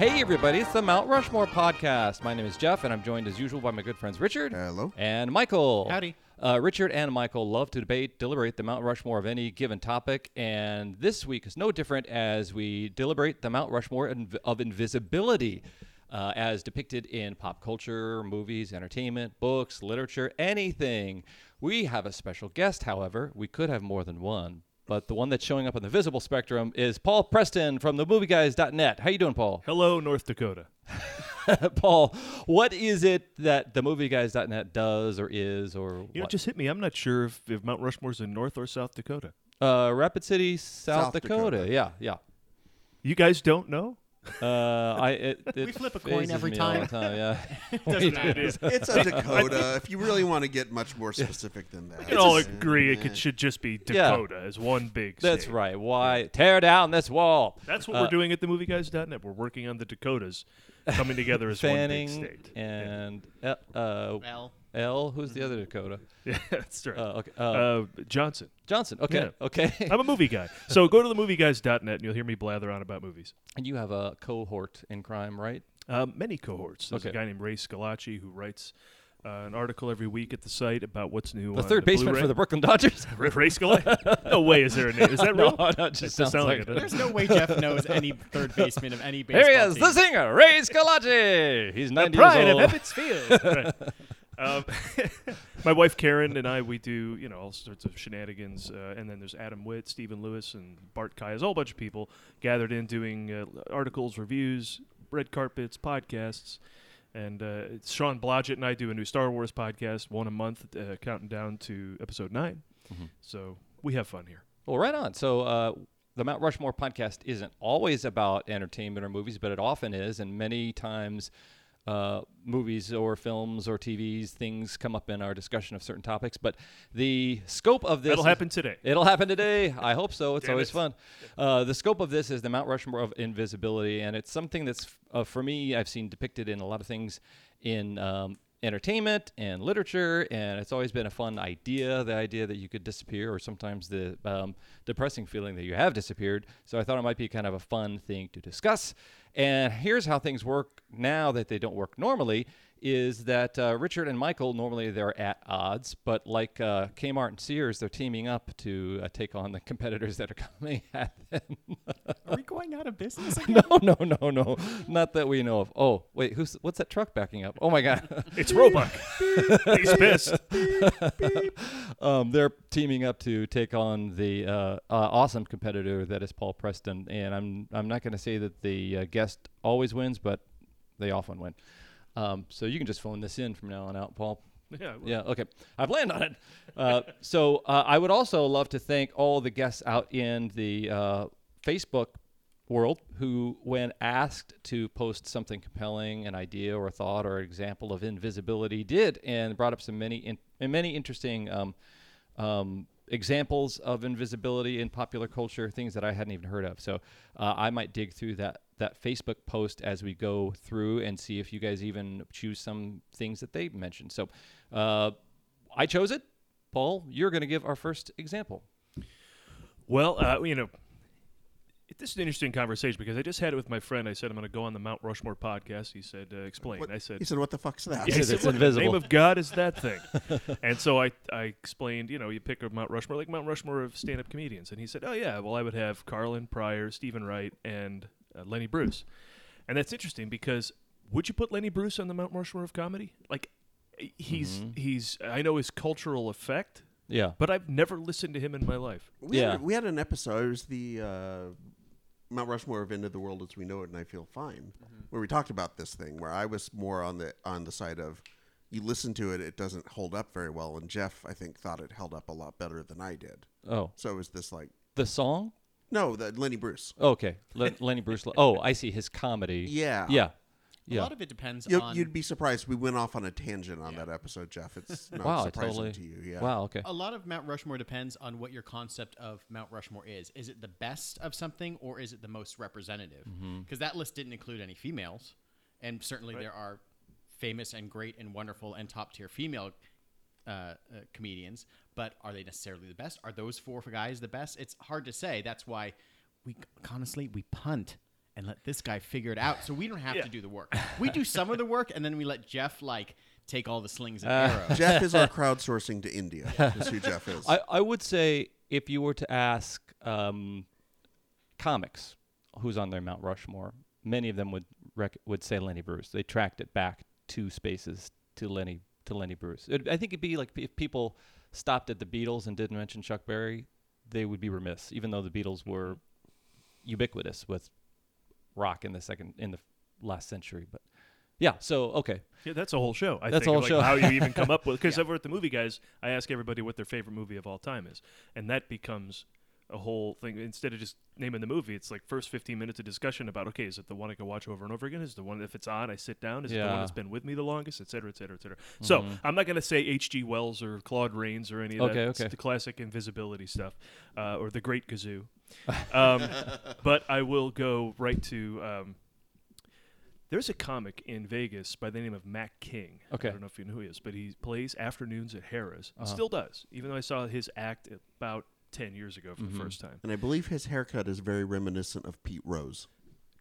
Hey, everybody, it's the Mount Rushmore podcast. My name is Jeff, and I'm joined as usual by my good friends Richard Hello. and Michael. Howdy. Uh, Richard and Michael love to debate, deliberate the Mount Rushmore of any given topic, and this week is no different as we deliberate the Mount Rushmore inv- of invisibility. Uh, as depicted in pop culture, movies, entertainment, books, literature, anything. We have a special guest, however. We could have more than one, but the one that's showing up on the visible spectrum is Paul Preston from themovieguys.net. How you doing, Paul? Hello, North Dakota. Paul, what is it that themovieguys.net does or is or You know, what? just hit me. I'm not sure if, if Mount Rushmore's in North or South Dakota. uh, Rapid City, South, South Dakota. Dakota. Yeah, yeah. You guys don't know? Uh, I it, it We flip a coin every me all the time. Yeah, Doesn't matter. It's a Dakota. if you really want to get much more specific than that, We can all It's a- agree it eh. should just be Yeah. Dakota as one big that's state. right. Why tear down this wall? That's what Uh, we're doing at the themovieguys.net. We're working on the Dakotas coming together as one big state. and uh, uh, Well, L. Who's the other Dakota? Yeah, that's right. Uh, okay, uh, Uh, Johnson. Johnson. Okay, yeah. okay. I'm a movie guy. So go to themovieguys.net and you'll hear me blather on about movies. and you have a cohort in crime, right? Um, many cohorts. There's Okay. a guy named Ray Scalacci who writes uh, an article every week at the site about what's new. On the on third baseman Blu-ray. for the Brooklyn Dodgers. Ray Ray Scalacci? no way. Is there a name? Is that real? no, no, it It just does sounds sound like like it. it. there's no way Jeff knows any third baseman of any baseball Here he is, team. the singer, Ray Scalacci. He's The 90 pride years of old. Ebbets Field. Right. Um, my wife Karen and I, we do you know all sorts of shenanigans, uh, and then there's Adam Witt, Stephen Lewis, and Bart Kayas, a whole bunch of people gathered in doing uh, articles, reviews, red carpets, podcasts, and uh, Sean Blodgett and I do a new Star Wars podcast, one a month, uh, counting down to episode 9 Mm-hmm. So we have fun here. Well, right on. So, uh, the Mount Rushmore podcast isn't always about entertainment or movies, but it often is, and many times. Uh, movies or films or TVs, things come up in our discussion of certain topics. But the scope of this is- happen today. It'll happen today. I hope so. It's Damn always it. fun. Uh, the scope of this is the Mount Rushmore of invisibility, and it's something that's uh, for me. I've seen depicted in a lot of things in um, entertainment and literature, and it's always been a fun idea. The idea that you could disappear, or sometimes the um, depressing feeling that you have disappeared. So I thought it might be kind of a fun thing to discuss. And here's how things work now that they don't work normally is that uh, Richard and Michael normally they're at odds, but like uh, Kmart and Sears, they're teaming up to uh, take on the competitors that are coming at them. Are we going out of business again? no, no, no, no, not that we know of. Oh, wait, who's what's that truck backing up? Oh my God, It's Roebuck. He's pissed. um, they're teaming up to take on the uh, uh, awesome competitor that is Paul Preston, and I'm I'm not going to say that the uh, guest always wins, but they often win. Um, so you can just phone this in from now on out, Paul. Yeah. well, Yeah, okay. I planned on it. Uh, so uh, I would also love to thank all the guests out in the uh, Facebook world who, when asked to post something compelling, an idea or a thought or example of invisibility, did and brought up some many in, and many interesting um, um, examples of invisibility in popular culture, things that I hadn't even heard of. So uh, I might dig through that that Facebook post as we go through and see if you guys even choose some things that they mentioned. So uh, I chose it. Paul, you're going to give our first example. Well, uh, you know, this is an interesting conversation because I just had it with my friend. I said I'm going to go on the Mount Rushmore podcast. He said, uh, "Explain." What- I said, he said, "What the fuck's that?" Yeah, he said, it's "What in the invisible." name of God is that thing?" and so I, I explained, you know, you pick a Mount Rushmore, like Mount Rushmore of stand-up comedians, and he said, "Oh yeah, well I would have Carlin, Pryor, Stephen Wright, and uh, Lenny Bruce." And that's interesting because would you put Lenny Bruce on the Mount Rushmore of comedy? Like, he's he's I know his cultural effect, Yeah. but I've never listened to him in my life. We Yeah. had, we had an episode. It was the uh, Mount Rushmore of End of the World as we know it, and I feel fine, where we talked about this thing. Where I was more on the on the side of you listen to it, it doesn't hold up very well, and Jeff I think thought it held up a lot better than I did. Oh, So it was this like the song? No, the Lenny Bruce. Okay. Le- Lenny Bruce. Oh, I see his comedy. Yeah, Yeah. Yeah. A lot of it depends You, on. you'd be surprised. We went off on a tangent on that episode, Jeff. It's not Wow, I surprising totally. to you. Yeah. Wow. Okay. a lot of Mount Rushmore depends on what your concept of Mount Rushmore is. Is it the best of something or is it the most representative? Mm-hmm. Because that list didn't include any females, and certainly there are famous and great and wonderful and top tier female uh, uh, comedians. But are they necessarily the best? Are those four guys the best? It's hard to say. That's why we honestly we punt and let this guy figure it out, so we don't have Yeah. to do the work. We do some of the work, and then we let Jeff like take all the slings and Uh, arrows. Jeff is our crowdsourcing to India. Is who Jeff is. I, I would say if you were to ask um, comics who's on their Mount Rushmore, many of them would rec- would say Lenny Bruce. They tracked it back two spaces to Lenny to Lenny Bruce. It, I think it'd be like if people stopped at the Beatles and didn't mention Chuck Berry, they would be remiss, even though the Beatles were ubiquitous with rock in the second in the last century. But yeah, so okay, Yeah, that's a whole show. I That's think, a whole like, show. How you even come up with? Because over at the movie guys, I ask everybody what their favorite movie of all time is, and that becomes a whole thing. Instead of just naming the movie, it's like first 15 minutes of discussion about okay, is it the one I can watch over and over again? Is it the one if it's on I sit down? Is it the one that's been with me the longest, et cetera, et cetera, et cetera. So I'm not going to say H.G. Wells or Claude Rains or any of Okay, that. It's okay. the classic invisibility stuff, uh, or the Great Gazoo. Um, but I will go right to. Um, there's a comic in Vegas by the name of Mac King. Okay. I don't know if you know who he is, but he plays afternoons at Harrah's. and Uh-huh. Still does, even though I saw his act about 10 years ago for Mm-hmm. the first time. and I believe his haircut is very reminiscent of Pete Rose.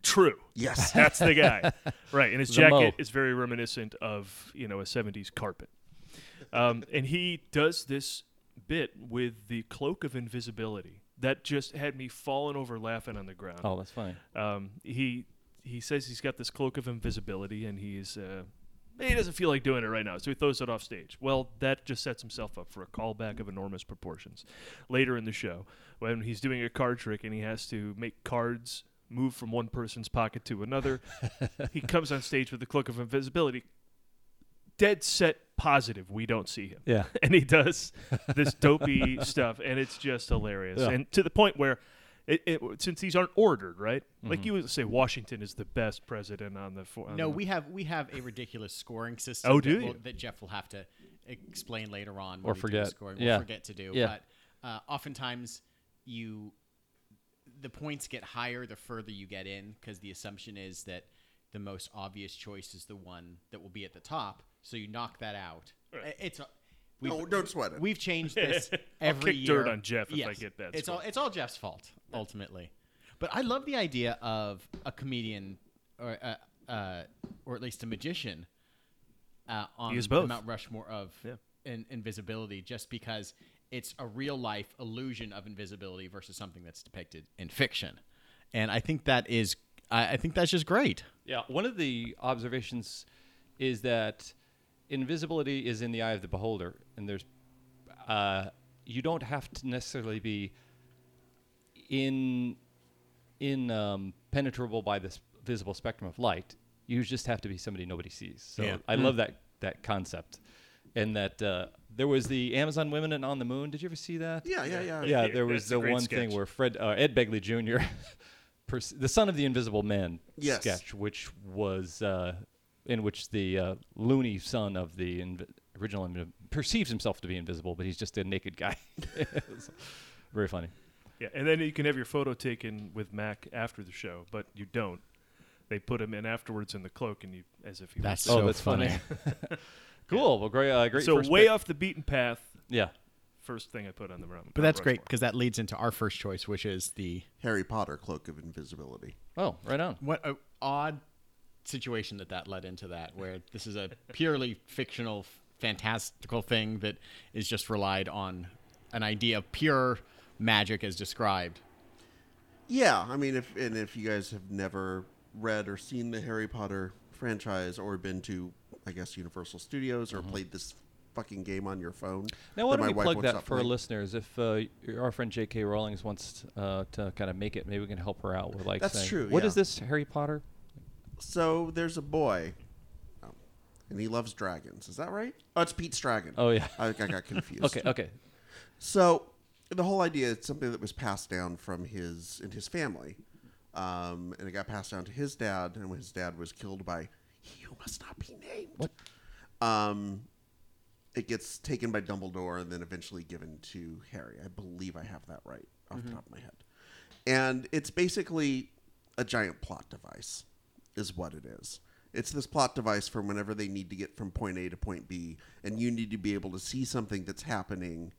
True. Yes. That's the guy. right. And his The jacket mo. is very reminiscent of, you know, a 70s carpet. Um, and he does this bit with the cloak of invisibility that just had me falling over laughing on the ground. oh that's funny. Um, he he says he's got this cloak of invisibility, and he's uh, he doesn't feel like doing it right now, so he throws it off stage. Well, that just sets himself up for a callback of enormous proportions later in the show when he's doing a card trick and he has to make cards move from one person's pocket to another. he comes on stage with the cloak of invisibility. Dead set positive we don't see him Yeah. and he does this dopey stuff, and it's just hilarious. Yeah. And to the point where, it, it, since these aren't ordered, right? Mm-hmm. Like you would say, Washington is the best president on the. fo- on No, the- we have we have a ridiculous scoring system. Oh, do that, you? that Jeff will have to explain later on. Or forget scoring. We'll Yeah. forget to do. Yeah. But uh, oftentimes you the points get higher the further you get in because the assumption is that the most obvious choice is the one that will be at the top. So you knock that out. I- It's a, we've, No, don't sweat it. We've changed this I'll kick year. dirt on Jeff if I get that It's score. all it's all Jeff's fault ultimately. But I love the idea of a comedian or uh, uh, or at least a magician uh, on is the. Mount Rushmore of Yeah. in, invisibility, just because it's a real life illusion of invisibility versus something that's depicted in fiction, and I think that is I, I think that's just great. Yeah, one of the observations is that invisibility is in the eye of the beholder, and there's uh, you don't have to necessarily be in in um, penetrable by this visible spectrum of light. You just have to be somebody nobody sees. So Yeah. I love that that concept, and that uh, there was the Amazon women and on the moon. Did you ever see that? yeah, yeah, yeah. yeah, Yeah, there was that's the great one thing where Fred uh, Ed Begley Jr. pers- the son of the Invisible Man Yes. sketch, which was uh, in which the uh, loony son of the inv- original inv- perceives himself to be invisible, but he's just a naked guy. It's very funny. Yeah, and then you can have your photo taken with Mac after the show, but you don't. They put him in afterwards in the cloak, and you as if he That's was. oh, so that's funny. funny. cool. Well, great. Uh, great. so first way pick. off the beaten path. Yeah. First thing I put on the round. But that's great because that leads into our first choice, which is the Harry Potter Cloak of Invisibility. Oh, right on. what a odd situation that that led into that where this is a purely fictional fantastical thing that is just relied on an idea of pure magic as described Yeah, I mean, if and if you guys have never read or seen the Harry Potter franchise or been to, I guess, Universal Studios or played this fucking game on your phone, Now, why don't my we plug that for our listeners? If uh, our friend J.K. Rowling wants uh, to kind of make it, maybe we can help her out with like That's saying, true, What yeah. is this Harry Potter? So there's a boy, and he loves dragons. Is that right? Oh, it's Pete's dragon. Oh yeah. I, I got confused. okay. Okay. So the whole idea is something that was passed down from his and his family, um, and it got passed down to his dad, and when his dad was killed by he who must not be named, What? um, it gets taken by Dumbledore and then eventually given to Harry. I believe I have that right off the top of my head, and it's basically a giant plot device, is what it is. It's this plot device for whenever they need to get from point A to point B, and you need to be able to see something that's happening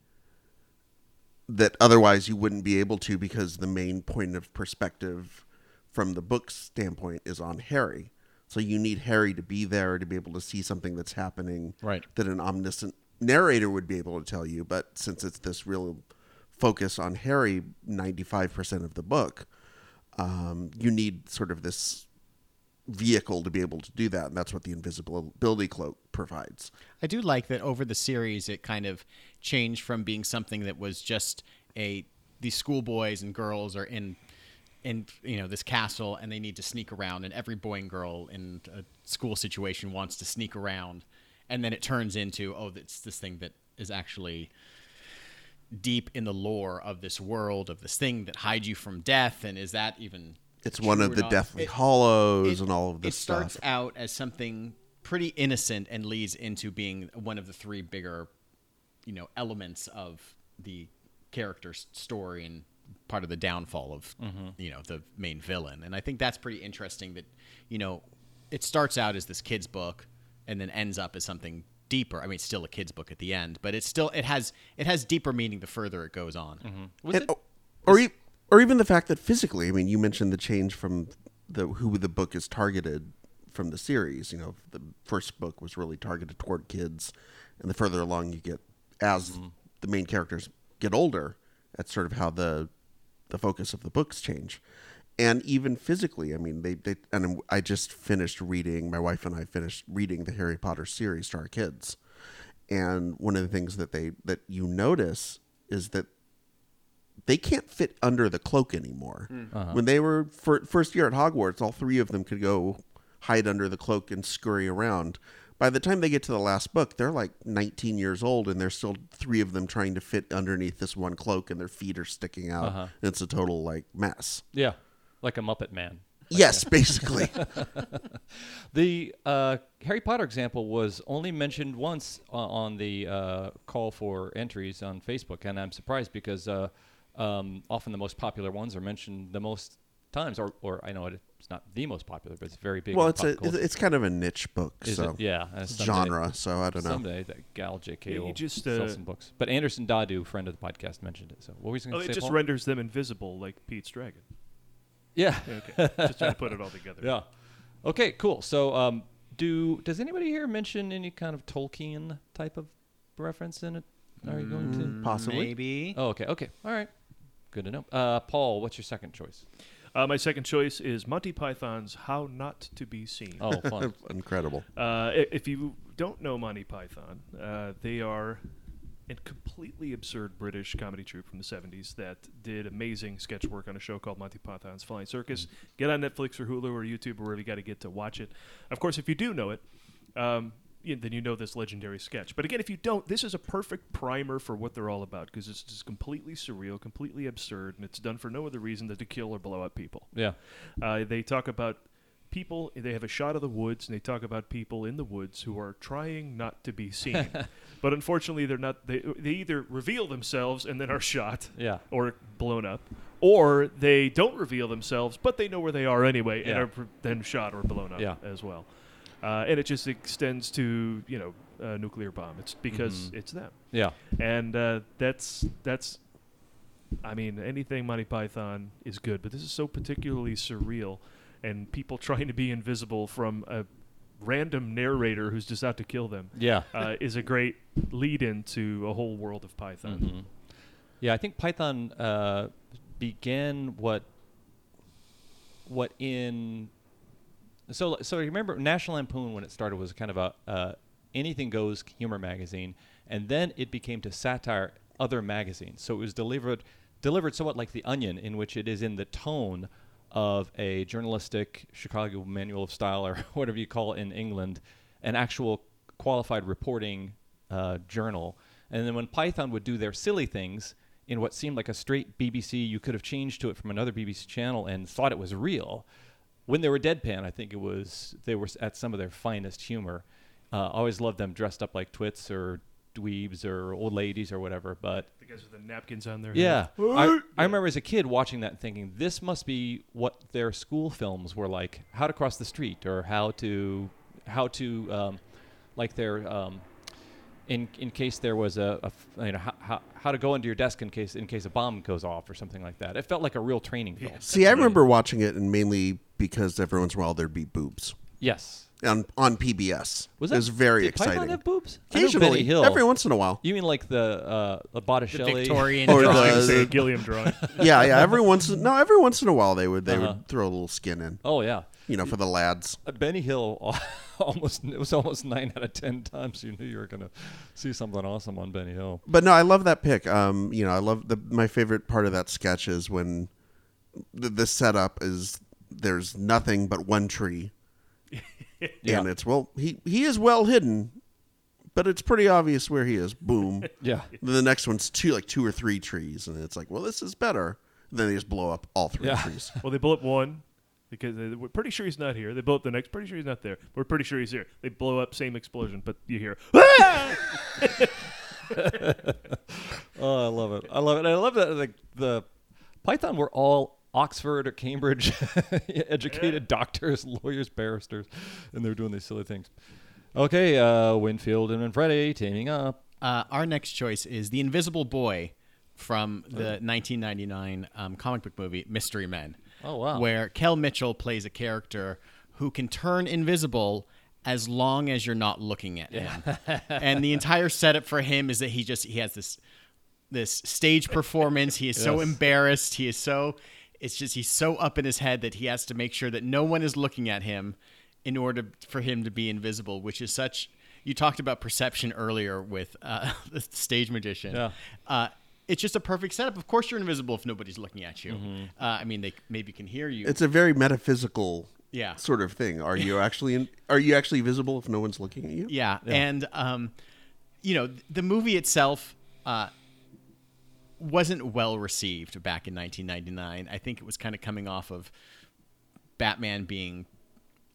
that otherwise you wouldn't be able to because the main point of perspective from the book's standpoint is on Harry. So you need Harry to be there to be able to see something that's happening Right. that an omniscient narrator would be able to tell you. But since it's this real focus on Harry, 95% of the book, um, you need sort of this vehicle to be able to do that. And that's what the invisibility cloak provides. I do like that over the series, it kind of changed from being something that was just a these schoolboys and girls are in in you know this castle and they need to sneak around, and every boy and girl in a school situation wants to sneak around, and then it turns into oh, it's this thing that is actually deep in the lore of this world of this thing that hides you from death, and is that even It's one of the not? Deathly It- Hollows it- and all of this it starts stuff. out as something pretty innocent and leads into being one of the three bigger you know elements of the character's story and part of the downfall of mm-hmm. you know the main villain and i think that's pretty interesting that you know it starts out as this kid's book and then ends up as something deeper i mean it's still a kid's book at the end but it's still it has it has deeper meaning the further it goes on mm-hmm. Was And- it? or e- or even the fact that physically, I mean, you mentioned the change from the who the book is targeted from the series. You know, the first book was really targeted toward kids, and the further along you get, as mm-hmm. the main characters get older, that's sort of how the the focus of the books change. And even physically, I mean, they, they and I just finished reading. My wife and I finished reading the Harry Potter series to our kids, and one of the things that they that you notice is that they can't fit under the cloak anymore. When they were fir- first year at Hogwarts, all three of them could go hide under the cloak and scurry around. By the time they get to the last book, they're like 19 years old, and there's still three of them trying to fit underneath this one cloak, and their feet are sticking out. Uh-huh. It's a total like mess. Yeah, like a Muppet Man. yes, basically. The uh, Harry Potter example was only mentioned once uh, on the uh, call for entries on Facebook, and I'm surprised because uh, um, often the most popular ones are mentioned the most times, or, or I know it's not the most popular, but it's very big. well, it's a culture. it's kind of a niche book, Is so it? Yeah, uh, someday- genre. So I don't know. Someday that gal J.K. Yeah, you will just, sell uh, some books. But Anderson Dadu, friend of the podcast, mentioned it. So what were you going Oh, to it just Paul? renders them invisible like Pete's dragon. yeah. Okay, just trying to put it all together. Yeah. Okay, cool. So, um, do does anybody here mention any kind of Tolkien type of reference in it? Are you going to? Possibly. maybe Oh, okay. Okay. All right. Good to know. Uh, Paul, what's your second choice? Uh, my second choice is Monty Python's How Not to Be Seen. Oh, fun. Incredible. Uh, if you don't know Monty Python, uh, they are a completely absurd British comedy troupe from the 70s that did amazing sketch work on a show called Monty Python's Flying Circus. Get on Netflix or Hulu or YouTube or wherever you got to get to watch it. Of course, if you do know it, um, you, then you know this legendary sketch. But again, if you don't, this is a perfect primer for what they're all about because it's just completely surreal, completely absurd, and it's done for no other reason than to kill or blow up people. yeah. Uh, they talk about people. They have a shot of the woods, and they talk about people in the woods who are trying not to be seen. but unfortunately, they're not. They they either reveal themselves and then are shot, Yeah. or blown up, or they don't reveal themselves, but they know where they are anyway, and are then shot or blown up Yeah. as well. Uh, and it just extends to you know a nuclear bomb. It's because Mhm. it's them Yeah. and uh, that's that's I mean anything Monty Python is good, but this is so particularly surreal, and people trying to be invisible from a random narrator who's just out to kill them Yeah. uh, is a great lead into a whole world of Python. Mhm. Yeah, I think Python uh, began what what in so so remember National Lampoon when it started was kind of a uh, anything goes humor magazine, and then it became to satire other magazines. So it was delivered delivered somewhat like The Onion, in which it is in the tone of a journalistic Chicago manual of style or whatever you call it in England, an actual qualified reporting uh, journal. And then when Python would do their silly things in what seemed like a straight BBC, you could have changed to it from another BBC channel and thought it was real. When they were deadpan, I think it was they were at some of their finest humor. Uh, I always loved them dressed up like twits or dweebs or old ladies or whatever. But The guys with the napkins on their yeah. I, I remember as a kid watching that and thinking this must be what their school films were like: how to cross the street or how to how to um, like their um, in in case there was a you know how, how, to go into your desk in case in case a bomb goes off or something like that. It felt like a real training film. See, I remember watching it, and mainly because every once in a while there'd be boobs Yes. On on PBS. Was it was very did Python exciting. have boobs? I know Occasionally, Benny Hill. every once in a while. You mean like the uh, the Botticelli? Victorian Or I was the- gonna drawings. say a Gilliam drawing. yeah, yeah. Every once, in, no, every once in a while they would they Uh-huh. would throw a little skin in, Oh yeah. you know, for the lads. Uh, Benny Hill almost it was almost nine out of ten times you knew you were gonna see something awesome on Benny Hill. But no, I love that pick. Um, you know, I love the my favorite part of that sketch is when the, the setup is there's nothing but one tree, Yeah. and it's well he he is well hidden, but it's pretty obvious where he is. Boom. Yeah. Then the next one's two like two or three trees, and it's like, well, this is better. then they just blow up all three Yeah. trees. well, they blow up one because they, we're pretty sure he's not here. They blow up the next. Pretty sure he's not there. We're pretty sure he's here. They blow up, same explosion, but you hear. "Ah!" Oh, I love it. I love it. I love that the, the Python were all Oxford or Cambridge educated doctors, lawyers, barristers, and they're doing these silly things. Okay, uh, Winfield and Manfredi teaming up. Uh, our next choice is The Invisible Boy from the 1999 um, comic book movie Mystery Men. Oh, wow. Where Kel Mitchell plays a character who can turn invisible as long as you're not looking at him. and the entire setup for him is that he just he has this this stage performance. He is so embarrassed. He is so it's just he's so up in his head that he has to make sure that no one is looking at him in order for him to be invisible, which is such you talked about perception earlier with uh, the stage magician. Yeah. Uh, it's just a perfect setup. Of course, you're invisible if nobody's looking at you. Mm-hmm. Uh, I mean, they maybe can hear you. It's a very metaphysical Yeah. sort of thing. Are you actually in, are you actually visible if no one's looking at you? Yeah, and um, you know the movie itself uh, wasn't well received back in 1999. I think it was kind of coming off of Batman being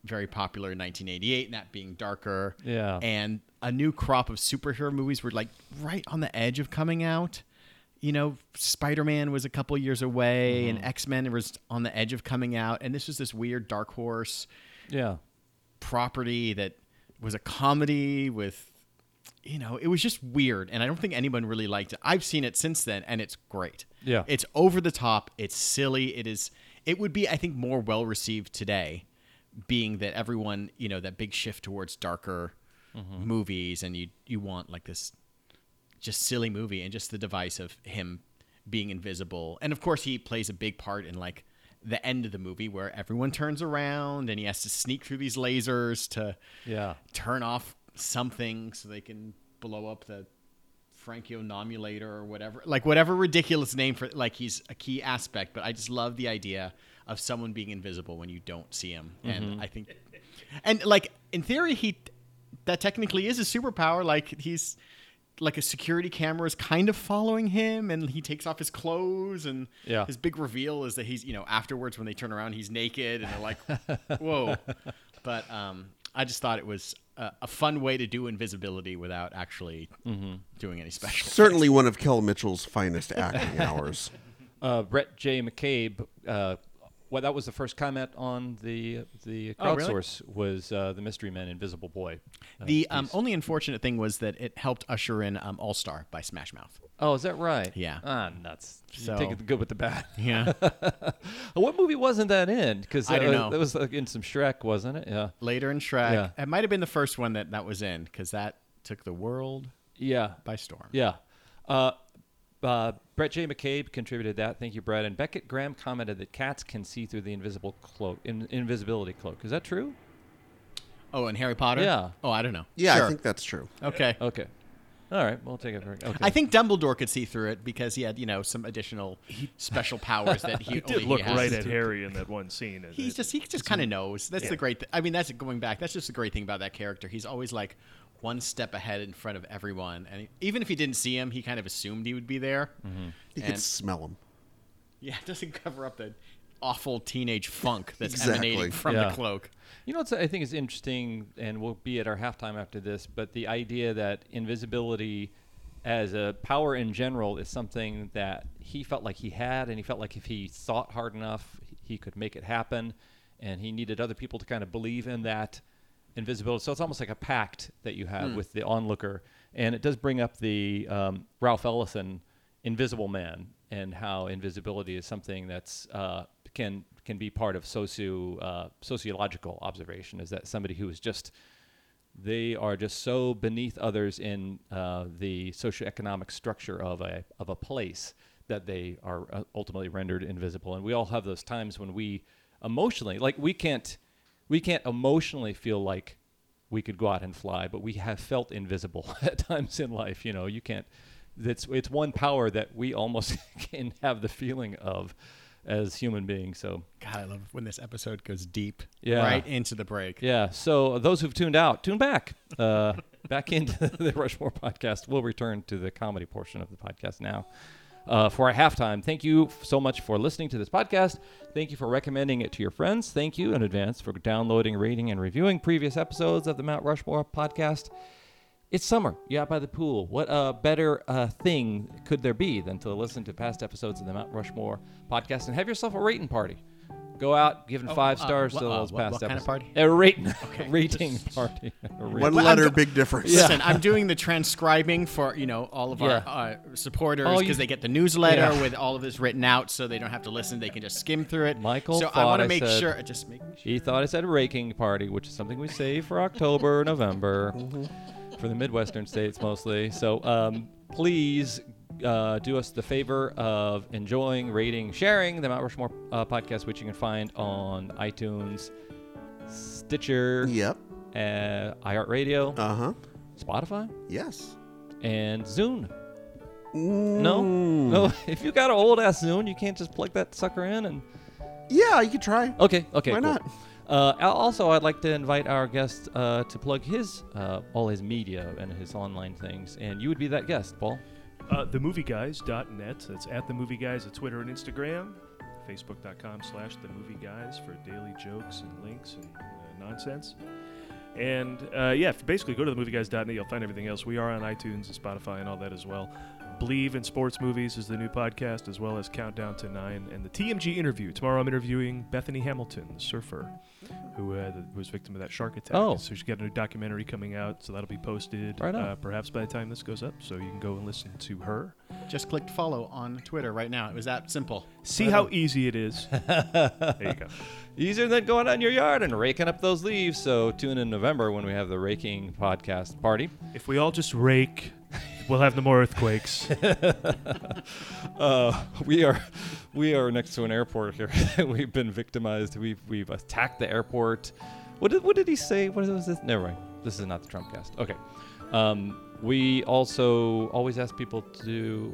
very popular in 1988, and that being darker. Yeah. and a new crop of superhero movies were like right on the edge of coming out. You know, Spider Man was a couple years away, mm-hmm. and X Men was on the edge of coming out, and this was this weird dark horse Yeah. property that was a comedy with you know it was just weird and i don't think anyone really liked it. I've seen it since then and it's great. Yeah. it's over the top. It's silly. It is it would be i think more well received today being that everyone you know that big shift towards darker mm-hmm. movies and you you want like this just silly movie and just the device of him being invisible. And of course he plays a big part in like the end of the movie where everyone turns around and he has to sneak through these lasers to Yeah. turn off something so they can blow up the Frankionomulator or whatever like whatever ridiculous name for like he's a key aspect but I just love the idea of someone being invisible when you don't see him. And I think and like in theory he that technically is a superpower like he's like a security camera is kind of following him and he takes off his clothes and Yeah. his big reveal is that he's you know afterwards when they turn around he's naked and they're like whoa. But um i just thought it was a, a fun way to do invisibility without actually doing any special Certainly one of Kel Mitchell's finest acting hours. Uh, Brett J. McCabe. Uh, well, that was the first comment on the the Oh, really? crowdsource was uh, the Mystery Men Invisible Boy. uh, the um, only unfortunate thing was that it helped usher in um, all star by smash mouth oh, is that right? Yeah. Ah, nuts. You take the good with the bad. yeah what movie wasn't that in? Because I don't know. That was like, in some Shrek, wasn't it? Yeah. later in shrek Yeah. it might have been the first one that that was in because that took the world Yeah. by storm Yeah. Uh, uh, Brett J. McCabe contributed that. Thank you, Brett. And Beckett Graham commented that cats can see through the invisible cloak, in, invisibility cloak. Is that true? oh and harry potter Yeah. oh i don't know Yeah, Sure. I think that's true. okay Okay. All right. We'll take it. For, okay. I think Dumbledore could see through it because he had, you know, some additional special powers that he, He only did look he has. right at Harry in that one scene. He's it- just he just kind of knows. That's the great. Th- I mean, that's going back. That's just the great thing about that character. He's always like one step ahead in front of everyone, and even if he didn't see him, he kind of assumed he would be there. Mm-hmm. You And- could smell him. Yeah, it doesn't cover up the awful teenage funk that's Exactly. emanating from Yeah. the cloak. You know what I think is interesting, and we'll be at our halftime after this, but the idea that invisibility as a power in general is something that he felt like he had, and he felt like if he thought hard enough, he could make it happen, and he needed other people to kind of believe in that invisibility. So it's almost like a pact that you have with the onlooker. and it does bring up the um, Ralph Ellison Invisible Man and how invisibility is something that's uh, can can be part of socio uh, sociological observation. Is that somebody who is just they are just so beneath others in uh, the socioeconomic structure of a of a place that they are uh, ultimately rendered invisible. And we all have those times when we emotionally, like we can't we can't emotionally feel like we could go out and fly, but we have felt invisible at times in life. You know, you can't. It's it's one power that we almost can have the feeling of as human beings. So God, I love when this episode goes deep. Yeah. Right into the break. yeah. So those who've tuned out, tune back. Uh, back into the Rushmore podcast. We'll return to the comedy portion of the podcast now. Uh, for our halftime, thank you so much for listening to this podcast. Thank you for recommending it to your friends. Thank you in advance for downloading, rating, and reviewing previous episodes of the Mount Rushmore podcast. It's summer. You're out by the pool. What a better uh, thing could there be than to listen to past episodes of the Mount Rushmore podcast and have yourself a rating party? Go out, giving five uh, stars wha- to uh, those what- past what kind of party? A rating, rating party. A rating. One Well, letter, go- big difference. Listen, I'm doing the transcribing for you know all of Yeah. our uh, supporters Oh, because you- they get the newsletter Yeah. with all of this written out, so they don't have to listen. They can just skim through it. Michael so I want to make said- sure, just making sure. He thought I said raking party, which is something we save for October, November, for the Midwestern states mostly. So um, please uh, do us the favor of enjoying, rating, sharing the Mount Rushmore uh, podcast, which you can find on iTunes, Stitcher, Yep. uh, iHeartRadio, Uh huh. Spotify, Yes. and Zune. No, no. If you got an old ass Zune, you can't just plug that sucker in and Yeah, you could try. Okay, okay. Why cool. not? Uh, also, I'd like to invite our guest uh, to plug his uh, all his media and his online things, and you would be that guest, Paul. Uh, themovieguys.net. That's at the movie guys at Twitter and Instagram. Facebook.com slash the movie guys for daily jokes and links and uh, nonsense. And uh, yeah, basically go to the movieguys.net. You'll find everything else. We are on iTunes and Spotify and all that as well. Believe in Sports Movies is the new podcast, as well as Countdown to Nine and the TMG interview. Tomorrow I'm interviewing Bethany Hamilton, the surfer, who uh, was victim of that shark attack. Oh. So she's got a new documentary coming out, so that'll be posted Right uh, perhaps by the time this goes up. So you can go and listen to her. Just clicked follow on Twitter right now. It was that simple. See how easy it is. there you go. Easier than going out in your yard and raking up those leaves. So tune in November when we have the raking podcast party. If we all just rake, we'll have no more earthquakes. Uh, we are we are next to an airport here. we've been victimized. We've we've attacked the airport. What did what did he say? What was this? Never mind. This is not the Trump cast. Okay. Um, we also always ask people to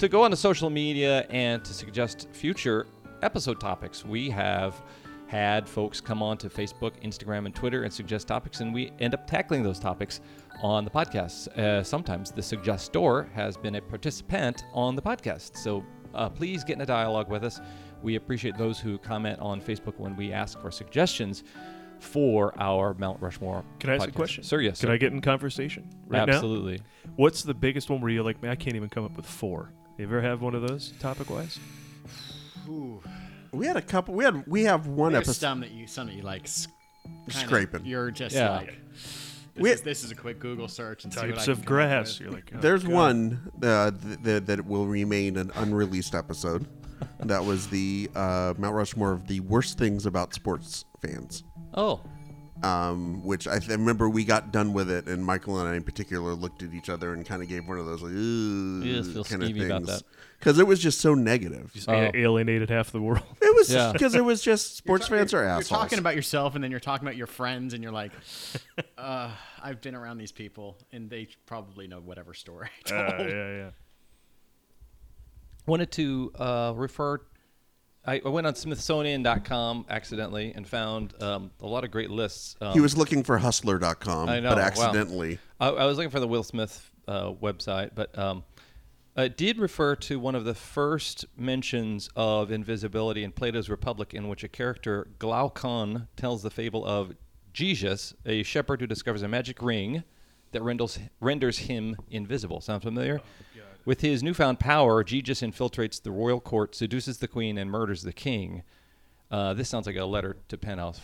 to go on to social media and to suggest future episode topics. We have had folks come on to Facebook, Instagram, and Twitter and suggest topics, and we end up tackling those topics on the podcast. Uh, sometimes the suggestor has been a participant on the podcast. So uh, please get in a dialogue with us. We appreciate those who comment on Facebook when we ask for suggestions for our Mount Rushmore. Can I ask a question? Sir, yes. Can sir. I get in conversation right now? Absolutely. What's the biggest one where you're like, man, I can't even come up with four? You ever have one of those topic wise? Ooh. We had a couple. We had. We have one There's episode. some that you, some that you like s- kinda- Scraping. You're just Yeah. like, this, We- is, this is a quick Google search and see what Types I of come up grass. with. You're like, oh, There's God. one uh, th- th- that will remain an unreleased episode. that was the uh, Mount Rushmore of the worst things about sports fans. Oh, Um, which I, th- I remember we got done with it, and Michael and I in particular looked at each other and kind of gave one of those like, ooh, You just feel kind of skeevy about things that. Because it was just so negative. Just Oh. a- alienated half the world. It was Yeah. because it was just sports You're fans are you're, assholes. You're talking about yourself, and then you're talking about your friends, and you're like, uh, I've been around these people, and they probably know whatever story I Uh, yeah, yeah. wanted to uh, refer. I, I went on Smithsonian.com accidentally and found um, a lot of great lists. Um, he was looking for Hustler.com, I know, but wow. accidentally. I, I was looking for the Will Smith uh, website, but um, it did refer to one of the first mentions of invisibility in Plato's Republic, in which a character Glaucon tells the fable of Gyges, a shepherd who discovers a magic ring that renders renders him invisible. Sound familiar? With his newfound power, Gyges infiltrates the royal court, seduces the queen, and murders the king. Uh, this sounds like a letter to Penthouse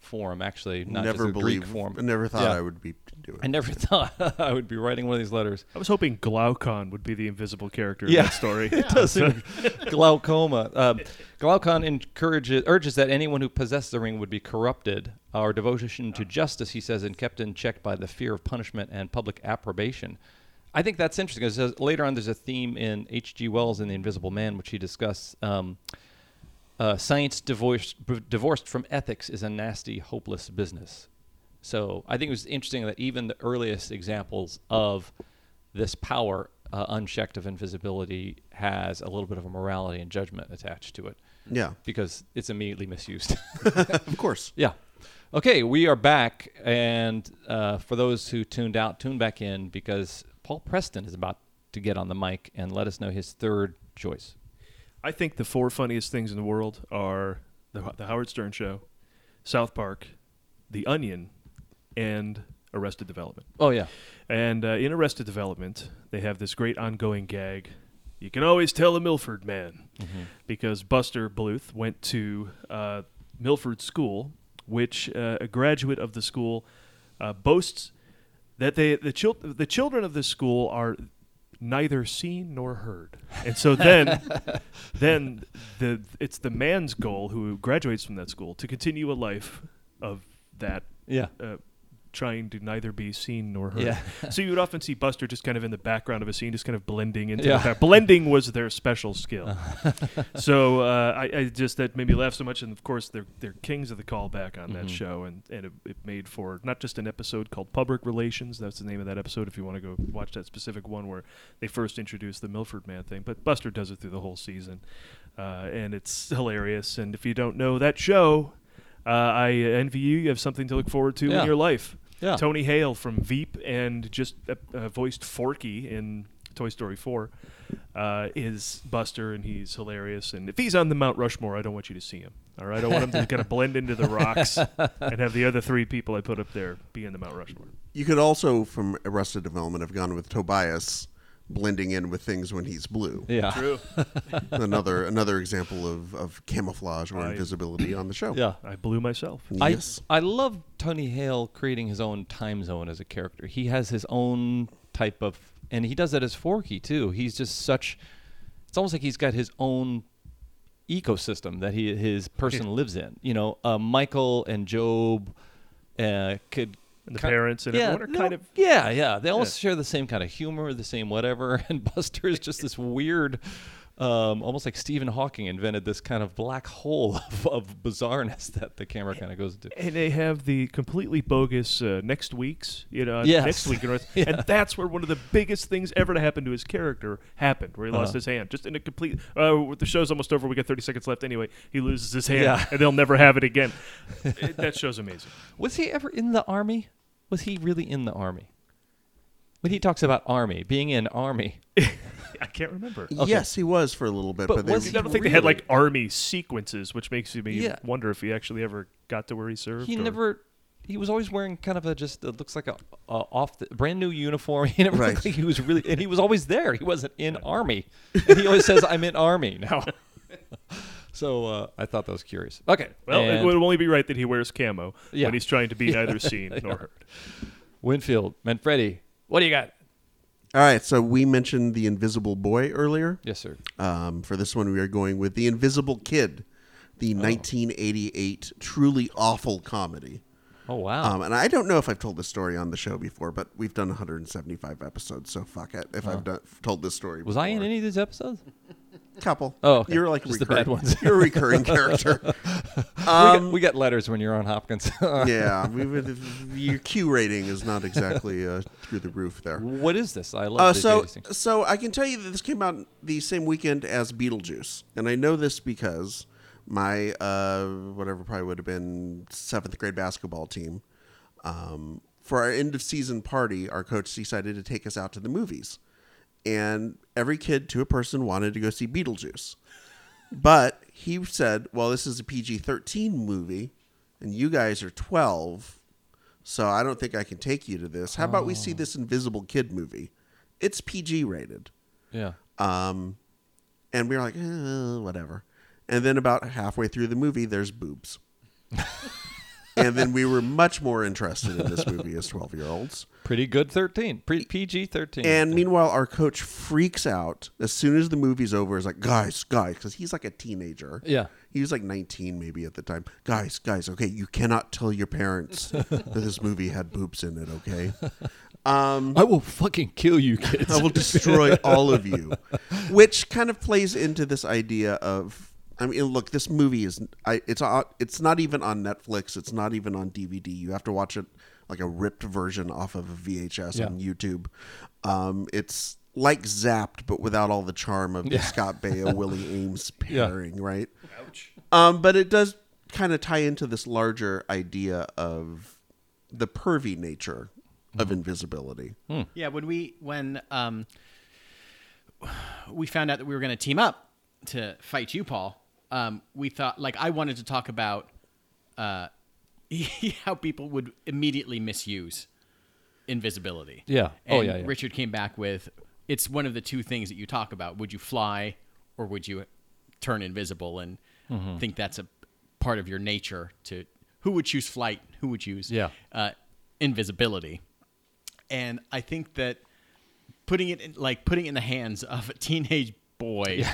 form, actually, not never just a believed. Greek form. I never thought Yeah. I would be doing. I never thought I would be writing one of these letters. I was hoping Glaucon would be the invisible character in Yeah. that story. It does seem glaucoma. Um, Glaucon encourages urges that anyone who possessed the ring would be corrupted. Our devotion to justice, he says, and kept in check by the fear of punishment and public approbation. I think that's interesting because later on there's a theme in H.G. Wells in The Invisible Man, which he discusses. Um, uh, science divorced, b- divorced from ethics is a nasty, hopeless business. So I think it was interesting that even the earliest examples of this power, uh, unchecked of invisibility, has a little bit of a morality and judgment attached to it Yeah, because it's immediately misused. of course. yeah. Okay, we are back, and uh, for those who tuned out, tune back in because Paul Preston is about to get on the mic and let us know his third choice. I think the four funniest things in the world are the, the Howard Stern Show, South Park, The Onion, and Arrested Development. Oh yeah, And uh, in Arrested Development, they have this great ongoing gag. You can always tell a Milford man because Buster Bluth went to uh, Milford School, which uh, a graduate of the school uh, boasts that they the, chil- the children of this school are neither seen nor heard. And so then then the it's the man's goal who graduates from that school to continue a life of that yeah, uh, trying to neither be seen nor heard. Yeah. so you would often see Buster just kind of in the background of a scene, just kind of blending into Yeah. the back. Blending was their special skill. so uh, I, I just that made me laugh so much, and of course they're they're kings of the callback on that Mhm. show, and and it, it made for not just an episode called Public Relations. That's the name of that episode. If you want to go watch that specific one where they first introduced the Milford Man thing, but Buster does it through the whole season, uh, and it's hilarious. And if you don't know that show. Uh, I envy you. You have something to look forward to Yeah. in your life. Yeah. Tony Hale from Veep and just uh, uh, voiced Forky in Toy Story 4 uh, is Buster, and he's hilarious. And if he's on the Mount Rushmore, I don't want you to see him. All right, I want him to kind of blend into the rocks and have the other three people I put up there be in the Mount Rushmore. You could also, from Arrested Development, have gone with Tobias blending in with things when he's blue. Yeah. True. another another example of, of camouflage or I- invisibility on the show. Yeah. I blew myself. Yes. I I love Tony Hale creating his own time zone as a character. He has his own type of, and he does that as Forky too. He's just such. It's almost like he's got his own ecosystem that he his person lives in. You know, uh, Michael and Gob uh, could. And the ki- parents and yeah, everyone are no, kind of yeah, yeah. They all Yeah. share the same kind of humor, the same whatever. And Buster is just this weird, um, almost like Stephen Hawking invented this kind of black hole of, of bizarreness that the camera kind of goes into. And they have the completely bogus uh, next week's, you know, Yes. next week, and Yeah. and that's where one of the biggest things ever to happen to his character happened, where he lost Uh-huh. his hand, just in a complete. Uh, the show's almost over. We got 30 seconds left anyway. He loses his hand, Yeah. and they'll never have it again. It- that show's amazing. Was he ever in the army? Was he really in the army? When he talks about army, being in army, I can't remember. Yes, he was for a little bit, But but, they, was I he don't think they had like army sequences, which makes me Yeah. wonder if he actually ever got to where he served. he or- never. He was always wearing kind of a just it looks like a, a off the brand new uniform. He never Right. looked like he was really, and he was always there. He wasn't in army. And he always says, "I'm in army now." So uh, I thought that was curious. Okay, Well, it would only be right that he wears camo Yeah. when he's trying to be neither seen nor heard. Winfield Manfredi, what do you got? All right, so we mentioned the Invisible Boy earlier. Yes, sir. Um, for this one, we are going with the Invisible Kid, the 1988 truly awful comedy. Oh wow. Um, and I don't know if I've told this story on the show before, but we've done 175 episodes, so fuck it if I've done, told this story. was I in any of these episodes? Couple. Oh, okay. you're like Just the recurring, bad ones. you're a recurring character. we, Um, get, we get letters when you're on Hopkins. yeah, we would, your Q rating is not exactly uh, through the roof there. what is this? I love Uh, so, so I can tell you that this came out the same weekend as Beetlejuice, and I know this because my uh, whatever probably would have been seventh grade basketball team. Um, for our end of season party, our coach decided to take us out to the movies, and every kid to a person wanted to go see Beetlejuice, but he said, "Well, this is a PG thirteen movie, and you guys are twelve, so I don't think I can take you to this. How about we see this Invisible Kid movie? It's PG rated." Yeah. Um, and we were like, eh, whatever. And then about halfway through the movie, there's boobs. and then we were much more interested in this movie as 12 year olds. Pretty good 13. Pre- PG 13. And meanwhile, our coach freaks out as soon as the movie's over. Is like, guys, guys, because he's like a teenager. Yeah. He was like 19 maybe at the time. Guys, guys, okay, you cannot tell your parents that this movie had boobs in it, okay? Um, I will fucking kill you kids. I will destroy all of you. Which kind of plays into this idea of I mean, look, this movie is I, it's it's not even on Netflix. It's not even on DVD. You have to watch it like a ripped version off of a VHS Yeah. on YouTube. Um, it's like Zapped, but without all the charm of the Scott Baio Willie Aames Yeah. pairing, right? Um, but it does kind of tie into this larger idea of the pervy nature of invisibility. Yeah, when we when um we found out that we were going to team up to fight you, Paul, um, we thought like I wanted to talk about uh, how people would immediately misuse invisibility. Yeah. And Oh, yeah, yeah. Richard came back with it's one of the two things that you talk about. Would you fly or would you turn invisible and Mm-hmm. think that's a part of your nature to who would choose flight, who would choose Yeah. uh, invisibility. And I think that putting it in, like putting it in the hands of a teenage boy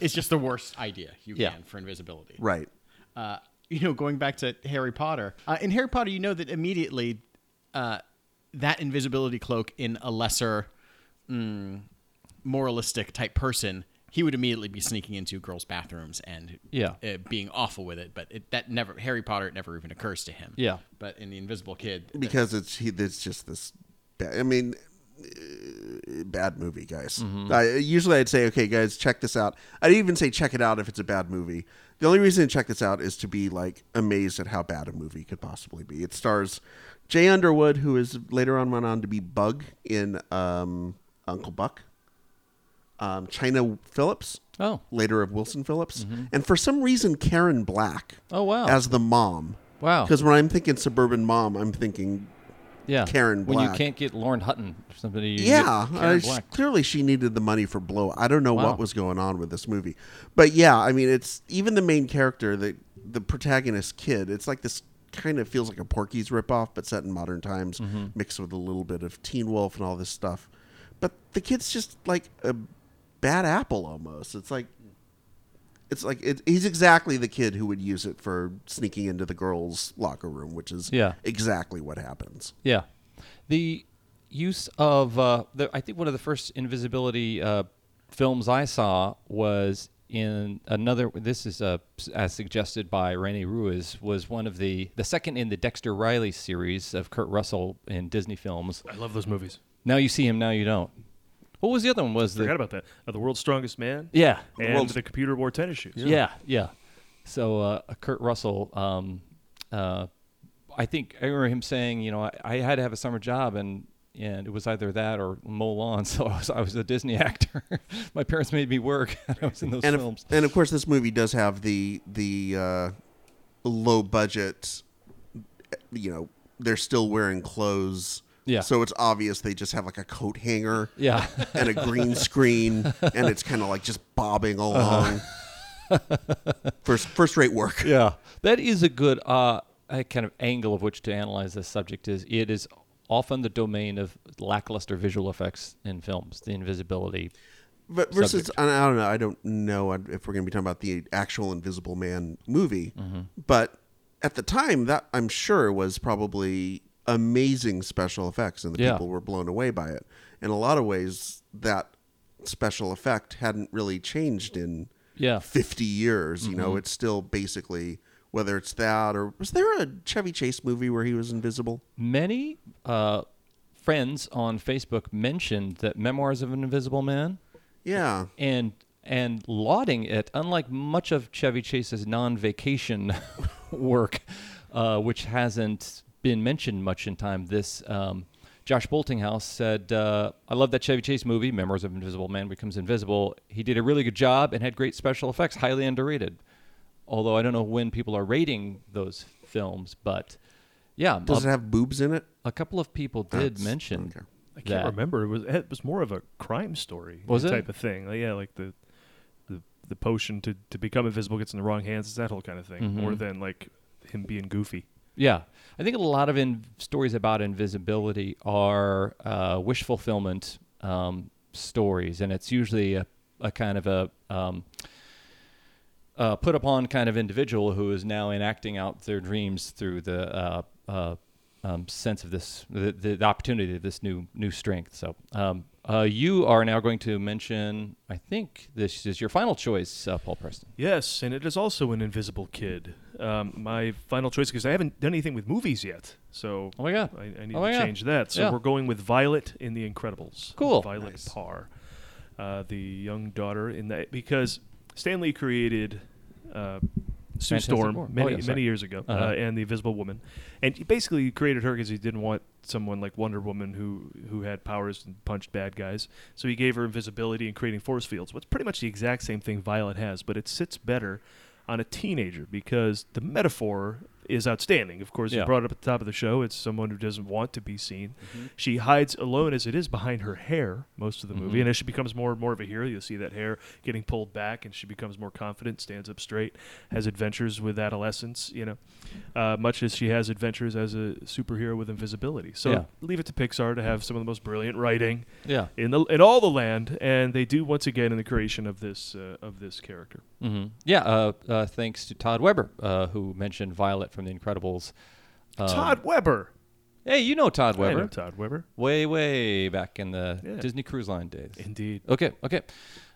is just the worst idea you Yeah. can for invisibility Right. uh, you know, going back to Harry Potter, uh, in Harry Potter, you know that immediately uh, that invisibility cloak in a lesser mm, moralistic type person, he would immediately be sneaking into girls' bathrooms and Yeah. uh, being awful with it. But it, that never Harry Potter it never even occurs to him. Yeah. But in the Invisible Kid, because it's he, it's just this. I mean, bad movie, guys. Mm-hmm. I, usually, I'd say, okay, guys, check this out. I'd even say check it out if it's a bad movie. The only reason to check this out is to be like amazed at how bad a movie could possibly be. It stars Jay Underwood, who is later on went on to be Bug in um, Uncle Buck. Um, Chynna Phillips, Oh. later of Wilson Phillips, and for some reason Karen Black Oh, wow. as the mom. wow. Because when I'm thinking suburban mom, I'm thinking yeah. Karen When you can't get Lauren Hutton or somebody. yeah, uh, Karen sh- Black. clearly she needed the money for Blow. I don't know Wow. what was going on with this movie, but yeah, I mean, it's even the main character, the the protagonist kid. It's like this kind of feels like a Porky's ripoff, but set in modern times, Mm-hmm. mixed with a little bit of Teen Wolf and all this stuff. But the kid's just like a bad apple almost. It's like. It's like it, he's exactly the kid who would use it for sneaking into the girls' locker room, which is Yeah. exactly what happens. Yeah, the use of uh, the I think one of the first invisibility uh, films I saw was in another. This is uh, as suggested by Rene Ruiz was one of the the second in the Dexter Riley series of Kurt Russell in Disney films. I love those movies. Now you see him, now you don't. What was the other one? Was Forgot the about that. Uh, the World's Strongest Man yeah and World's- the computer wore tennis shoes. Yeah, yeah. So uh, Kurt Russell, um, uh, I think I remember him saying, you know, I, I had to have a summer job, and and it was either that or mow lawn. So I was, I was a Disney actor. My parents made me work. and I was in those and films. Of, and of course, this movie does have the the uh, low budget. You know, they're still wearing clothes. Yeah. So it's obvious they just have like a coat hanger yeah, and a green screen, and it's kind of like just bobbing Uh-huh. along. first first rate work. yeah. That is a good uh, kind of angle of which to analyze this subject. Is it is often the domain of lackluster visual effects in films, the invisibility. But versus, Subject. I I don't know. I don't know if we're going to be talking about the actual Invisible Man movie, Mm-hmm. but at the time, that I'm sure was probably amazing special effects, and the Yeah. people were blown away by it. In a lot of ways, that special effect hadn't really changed in Yeah. 50 years. You Mm-hmm. know, it's still basically whether it's that or was there a Chevy Chase movie where he was invisible? Many uh, friends on Facebook mentioned that Memoirs of an Invisible Man Yeah. and and lauding it, unlike much of Chevy Chase's non-vacation work, uh, which hasn't been mentioned much in time. This um, Josh Boltinghouse said, uh, "I love that Chevy Chase movie, Memoirs of Invisible Man becomes invisible. He did a really good job and had great special effects, highly underrated. Although I don't know when people are rating those films, but yeah, Does a, it have boobs in it? a couple of people did That's- mention okay. I can't that. remember. It was it was more of a crime story Was it? type of thing. Like, yeah, like the the the potion to, to become invisible gets in the wrong hands. It's that whole kind of thing. More Mhm. than like him being goofy. Yeah, I think a lot of in- stories about invisibility are uh, wish fulfillment um, stories, and it's usually a, a kind of a um, uh, put upon kind of individual who is now enacting out their dreams through the uh, uh, um, sense of this, the, the opportunity of this new new strength. So. Um, uh, you are now going to mention, I think this is your final choice, uh, Paul Preston. Yes, and it is also an invisible kid. Um, my final choice because I haven't done anything with movies yet, so Oh my God. I, I need Oh to God. change that. So Yeah. we're going with Violet in The Incredibles. Cool. Violet Nice. Parr, uh, the young daughter in that because Stan Lee created uh, Sue Fantastic Storm Four. Oh, many yeah, many years ago, Uh-huh. uh, and the Invisible Woman, and he basically created her because he didn't want someone like Wonder Woman who who had powers and punched bad guys. So he gave her invisibility and creating force fields. What's pretty much the exact same thing Violet has, but it sits better on a teenager because the metaphor is outstanding. Of course, Yeah. you brought it up at the top of the show. It's someone who doesn't want to be seen. Mm-hmm. She hides alone as it is behind her hair most of the movie, Mhm. and as she becomes more and more of a hero, you'll see that hair getting pulled back, and she becomes more confident, stands up straight, has adventures with adolescence. You know, uh, much as she has adventures as a superhero with invisibility. So Yeah. leave it to Pixar to have some of the most brilliant writing Yeah. in the in all the land, and they do once again in the creation of this uh, of this character. hmm Yeah. Uh, uh, thanks to Todd Weber, uh, who mentioned Violet from The Incredibles. Um, Todd Weber. Hey, you know Todd I know Todd Weber. Way, way back in the Yeah. Disney Cruise Line days. Indeed. Okay, okay.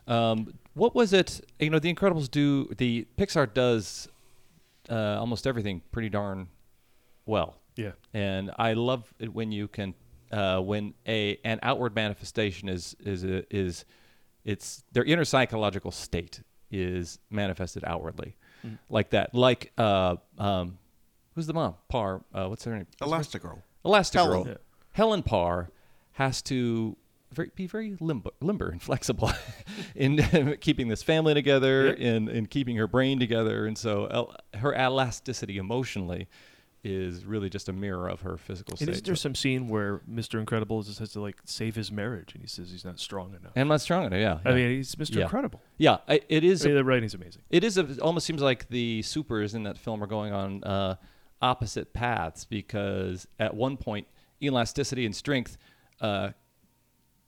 Um, what was it? You know, The Incredibles do the Pixar does uh, almost everything pretty darn well, Yeah. and I love it when you can uh, when a an outward manifestation is is a, is it's their inner psychological state is manifested outwardly, Mm. like that. Like uh, um, who's the mom? Parr. Uh, what's her name? Elastigirl. Elastigirl. Helen. Yeah. Helen Parr has to very, be very limber, limber and flexible in keeping this family together, Yep. in in keeping her brain together, and so el- her elasticity emotionally is really just a mirror of her physical And state. is there some scene where Mr. Incredible just has to like save his marriage, and he says he's not strong enough? and not strong enough, yeah. I mean, he's Mr. Yeah. Incredible. yeah, I, it is. I mean, the writing's amazing. It is. A, it almost seems like the supers in that film are going on uh, opposite paths because at one point, elasticity and strength uh,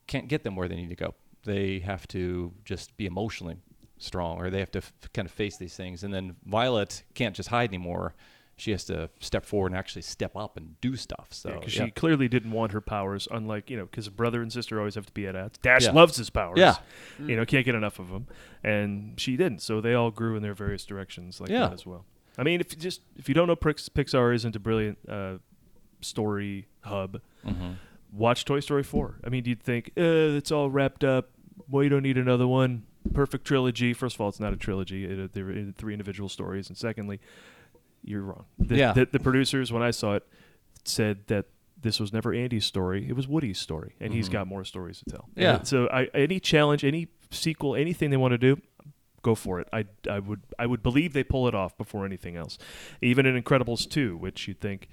can't get them where they need to go. They have to just be emotionally strong, or they have to f- kind of face these things. And then Violet can't just hide anymore. She has to step forward and actually step up and do stuff. So because yeah. she clearly didn't want her powers. Unlike you know, because brother and sister always have to be at odds. Dash Yeah. loves his powers. Yeah. you know, can't get enough of them, and she didn't. So they all grew in their various directions like Yeah. that as well. I mean, if you just if you don't know Pix- Pixar isn't a brilliant uh, story hub, Mhm. watch Toy Story 4. I mean, you'd think, uh, it's all wrapped up. Well, you don't need another one. Perfect trilogy. First of all, it's not a trilogy. It, they're in three individual stories. And secondly, you're wrong. The, Yeah. The, the producers, when I saw it, said that this was never Andy's story. It was Woody's story, and he's Mhm. got more stories to tell. Yeah. And so, I, any challenge, any sequel, anything they want to do, go for it. I, I would I would believe they pull it off before anything else. Even in Incredibles 2, which you'd think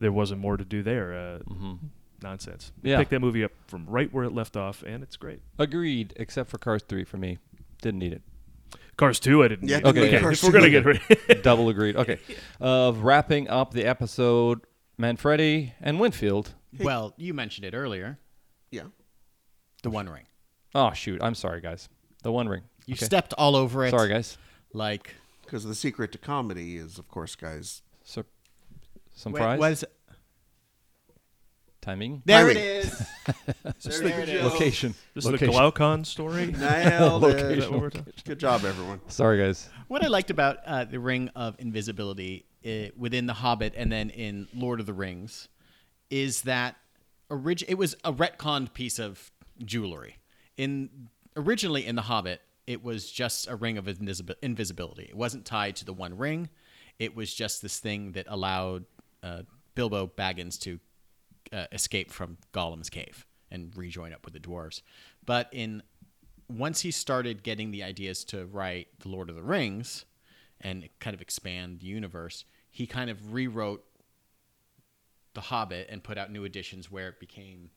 there wasn't more to do there. Uh, Mhm. nonsense. Yeah. Pick that movie up from right where it left off, and it's great. Agreed, except for Cars 3 for me. Didn't need it. Cars 2, I didn't. Yeah, need. Okay, okay. yeah. Cars we're gonna get rid. Double agreed. Okay. Of wrapping up the episode, Manfredi and Winfield. Well, you mentioned it earlier. Yeah. The One Ring. Oh shoot! I'm sorry, guys. The One Ring. You Okay. stepped all over it. Sorry, guys. Like Because the secret to comedy is, of course, guys. So, some wait, fries. was Timing. there Timing. it is. There there you it go. Location. This is the Location. Glaucon story. Nailed Location. it. Is that what we're talking- Good job, everyone. Sorry, guys. What I liked about uh, the Ring of Invisibility uh, within The Hobbit and then in Lord of the Rings is that orig- it was a retconned piece of jewelry. In originally in The Hobbit, it was just a ring of invisibi- invisibility. It wasn't tied to the One Ring. It was just this thing that allowed uh, Bilbo Baggins to uh, escape from Gollum's cave and rejoin up with the dwarves. But in once he started getting the ideas to write The Lord of the Rings and kind of expand the universe, he kind of rewrote The Hobbit and put out new editions where it became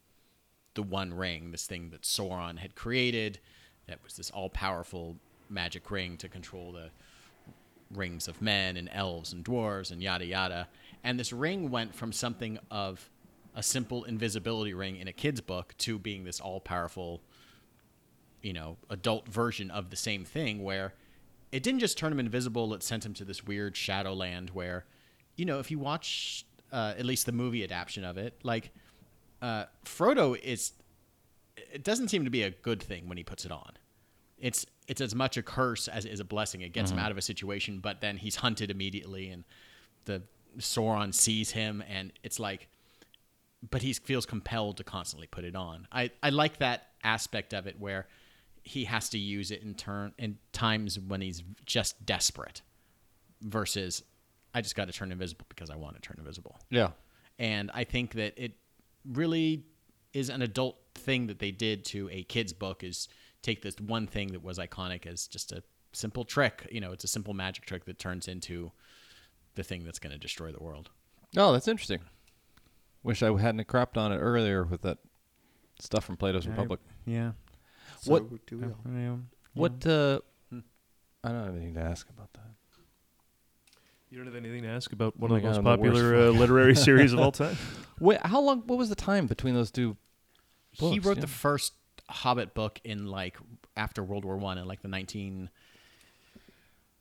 the One Ring, this thing that Sauron had created, that was this all-powerful magic ring to control the rings of men and elves and dwarves and yada yada. And this ring went from something of a simple invisibility ring in a kid's book to being this all powerful, you know, adult version of the same thing where it didn't just turn him invisible, it sent him to this weird shadowland where, you know, if you watch uh, at least the movie adaptation of it, like uh, Frodo is, it doesn't seem to be a good thing when he puts it on. It's it's as much a curse as it is a blessing. It gets him mm-hmm. out of a situation, but then he's hunted immediately, and the Sauron sees him, and it's like, but he feels compelled to constantly put it on. I I like that aspect of it where he has to use it in turn in times when he's just desperate, versus I just got to turn invisible because I want to turn invisible. Yeah. And I think that it really is an adult thing that they did to a kid's book is take this one thing that was iconic as just a simple trick. You know, it's a simple magic trick that turns into the thing that's going to destroy the world. Oh, that's interesting. Wish I hadn't crapped on it earlier with that stuff from Plato's Republic. Yeah. So What- do we all. What? Uh, I don't have anything to ask about that. You don't have anything to ask about one Oh of the my most God, I'm the popular uh, literary series of all time? Wait, how long? What was the time between those two? He wrote yeah. the first Hobbit book in like after World War One in like the nineteen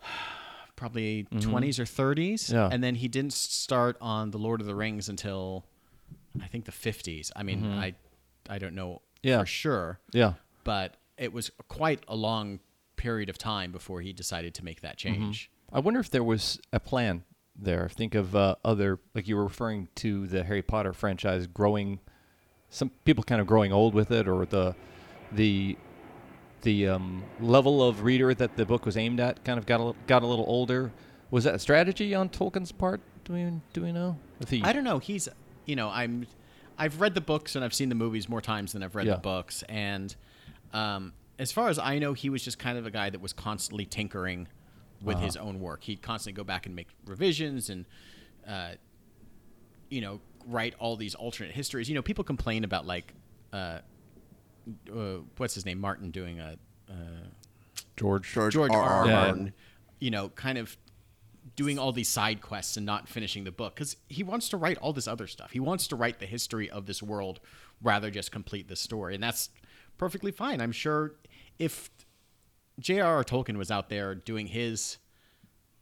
probably 20s or 30s Mm-hmm. Yeah. and then he didn't start on the Lord of the Rings until I think the 50s. I mean, I I don't know Mm-hmm. Yeah. for sure, Yeah. but it was quite a long period of time before he decided to make that Mm-hmm. change. I wonder if there was a plan there. Think of uh, other, like you were referring to the Harry Potter franchise growing, some people kind of growing old with it, or the the the um, level of reader that the book was aimed at kind of got a, got a little older. Was that a strategy on Tolkien's part? Do we do we know? He, I don't know. He's, you know, I'm, I've read the books and I've seen the movies more times than I've read Yeah. the books. And um, as far as I know, he was just kind of a guy that was constantly tinkering with his own work. He'd constantly go back and make revisions and, uh, you know, write all these alternate histories. You know, people complain about like, uh, uh, what's his name, Martin, doing a. Uh, George. George, George R. R. R. R. Martin, you know, kind of doing all these side quests and not finishing the book because he wants to write all this other stuff. He wants to write the history of this world rather just complete the story, and that's perfectly fine. I'm sure if J.R.R. Tolkien was out there doing his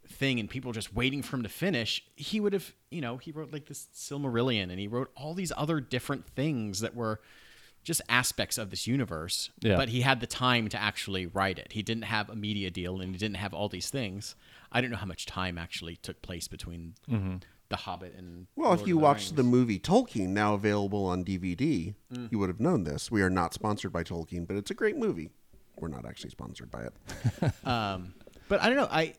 thing and people just waiting for him to finish, he would have, you know, he wrote like this Silmarillion and he wrote all these other different things that were just aspects of this universe. Yeah. But he had the time to actually write it. He didn't have a media deal and he didn't have all these things. I don't know how much time actually took place between The Hobbit and Well, Lord if you the watched the movie Tolkien, now available on DVD, Mm. you would have known this. We are not sponsored by Tolkien, but it's a great movie. We're not actually sponsored by it. Um, but I don't know. I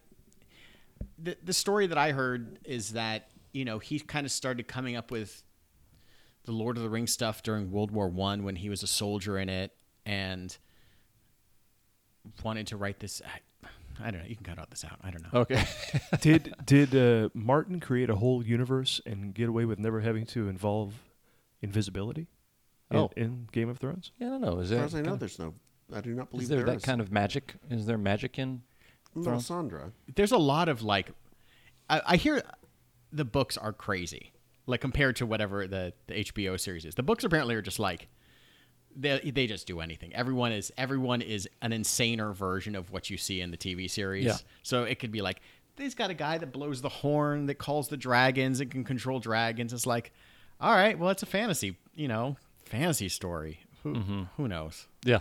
the the story that I heard is that you know he kind of started coming up with the Lord of the Rings stuff during World War One when he was a soldier in it and wanted to write this. I, I don't know. You can cut all this out. I don't know. Okay. did did uh, Martin create a whole universe and get away with never having to involve invisibility in, Oh. in Game of Thrones? yeah, I don't know. Is As far as I know, of- there's no. I do not believe is there there that is. kind of magic? Is there magic in? Thrones? Melisandre. There's a lot of like, I, I hear the books are crazy, like compared to whatever the, the HBO series is. The books apparently are just like they they just do anything. Everyone is everyone is an insaner version of what you see in the TV series. Yeah. So it could be like he's got a guy that blows the horn that calls the dragons and can control dragons. It's like, all right, well, it's a fantasy, you know, fantasy story. Who mm-hmm. who knows? Yeah.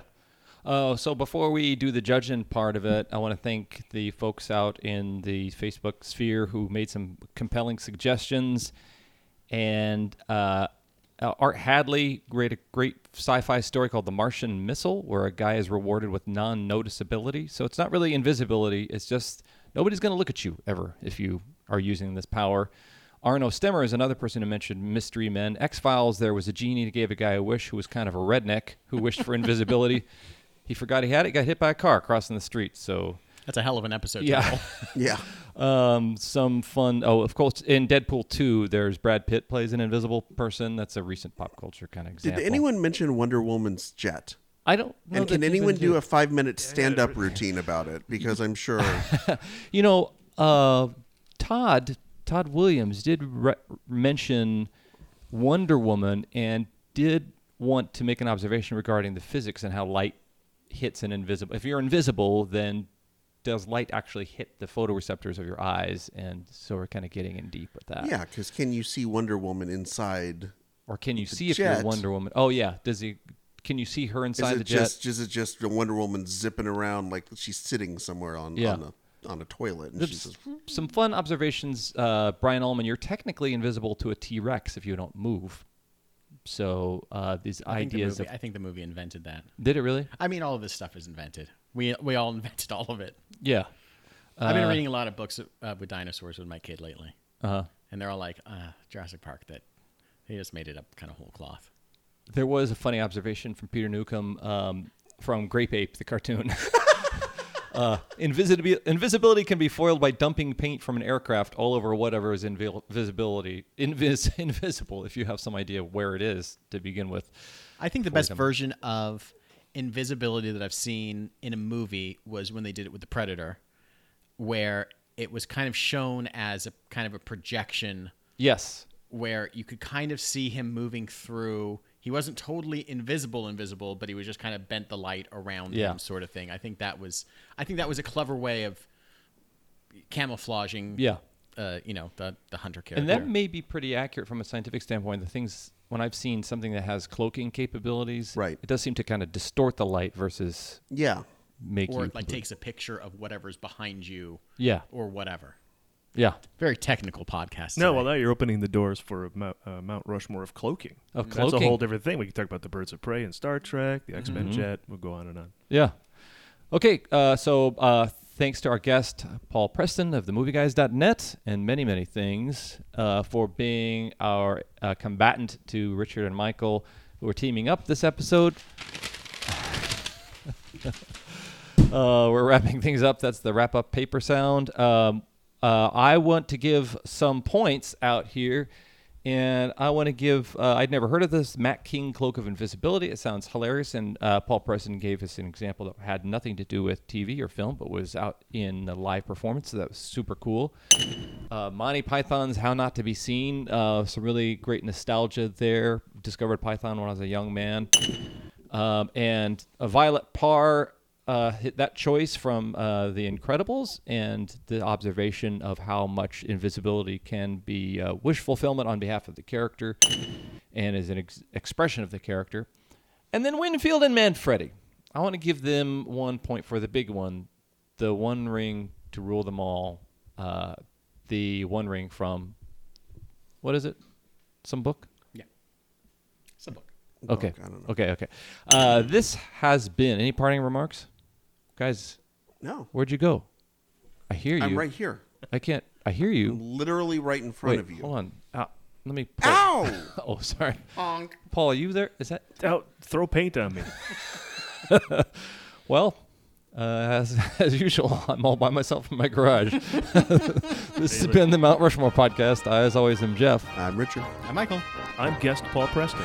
Uh, so before we do the judging part of it, I want to thank the folks out in the Facebook sphere who made some compelling suggestions. And uh, uh, Art Hadley wrote a great sci-fi story called "The Martian Missile," where a guy is rewarded with non-noticeability. So it's not really invisibility; it's just nobody's going to look at you ever if you are using this power. Arno Stemmer is another person who mentioned Mystery Men. X Files, there was a genie that gave a guy a wish who was kind of a redneck who wished for invisibility. He forgot he had it, got hit by a car crossing the street. So, That's a hell of an episode. yeah. Yeah. um, some fun. Oh, of course, in Deadpool 2, there's Brad Pitt plays an invisible person. That's a recent pop culture kind of example. Did anyone mention Wonder Woman's jet? I don't know. And can anyone do a five minute stand up routine about it? Because I'm sure. You know, uh, Todd Todd Williams did re- mention Wonder Woman and did want to make an observation regarding the physics and how light hits an invisible. If you're invisible, then does light actually hit the photoreceptors of your eyes? And so we're kind of getting in deep with that. Yeah, because can you see Wonder Woman inside? Or can you see if you're Wonder Woman? Oh yeah. Does he? Can you see her inside the jet? just is it just Wonder Woman zipping around like she's sitting somewhere on Yeah. on a on a toilet and she's just, some fun observations. Uh, Brian Ullman, you're technically invisible to a T Rex if you don't move. So uh, these I think, the ideas movie, of I think the movie invented that. did it really? I mean, all of this stuff is invented. We we all invented all of it. Yeah. I've been Uh, reading a lot of books uh, with dinosaurs with my kid lately, Uh-huh. and they're all like uh, Jurassic Park that they just made it up kind of whole cloth. There was a funny observation from Peter Newcomb um, from Grape Ape, the cartoon. uh, invisibility, invisibility can be foiled by dumping paint from an aircraft all over whatever is invi- visibility invis- invisible. If you have some idea where it is to begin with, I think the best them. version of invisibility that I've seen in a movie was when they did it with the Predator, where it was kind of shown as a kind of a projection yes, where you could kind of see him moving through. He wasn't totally invisible, invisible, but he was just kind of bent the light around Yeah. him, sort of thing. I think that was, I think that was a clever way of camouflaging. yeah. Uh, you know the the hunter character. And that may be pretty accurate from a scientific standpoint. The things when I've seen something that has cloaking capabilities, Right. It does seem to kind of distort the light versus yeah. make or you it like takes a picture of whatever's behind you, yeah, or whatever. Yeah, Very technical podcast. No, today. well now you're opening the doors for a Mount, uh, Mount Rushmore of cloaking. Of That's a whole different thing. We can talk about the Birds of Prey and Star Trek, the X Men Mhm. jet. We'll go on and on. yeah. Okay, uh, so uh, thanks to our guest Paul Preston of themovieguys.net and many many things uh, for being our uh, combatant to Richard and Michael who are teaming up this episode. Uh, we're wrapping things up. That's the wrap up paper sound. Um, uh, I want to give some points out here, and I want to give. Uh, I'd never heard of this Matt King Cloak of Invisibility. It sounds hilarious, and uh, Paul Preston gave us an example that had nothing to do with TV or film, but was out in a live performance. So that was super cool. Uh, Monty Python's How Not to Be Seen. Uh, some really great nostalgia there. Discovered Python when I was a young man. Um, and a Violet Parr uh, that choice from uh, The Incredibles and the observation of how much invisibility can be uh, wish fulfillment on behalf of the character and is an ex- expression of the character. And then Winfield and Manfredi. I want to give them one point for the big one the One Ring to rule them all. Uh, the One Ring from, what is it? Some book? It's a book. Okay. Book, I don't know. Okay. Okay. Uh, this has been any parting remarks, guys. No. Where'd you go? I hear you. I'm right here. I can't. I hear you. I'm literally right in front Wait, of you. hold on. Uh, let me. Pull. Ow! Oh, sorry. Paul, are you there? Is that? Out, throw paint on me. Well, uh, as as usual, I'm all by myself in my garage. this has been the Mount Rushmore podcast. I, as always, am Jeff. I'm Richard. I'm Michael. I'm guest Paul Preston.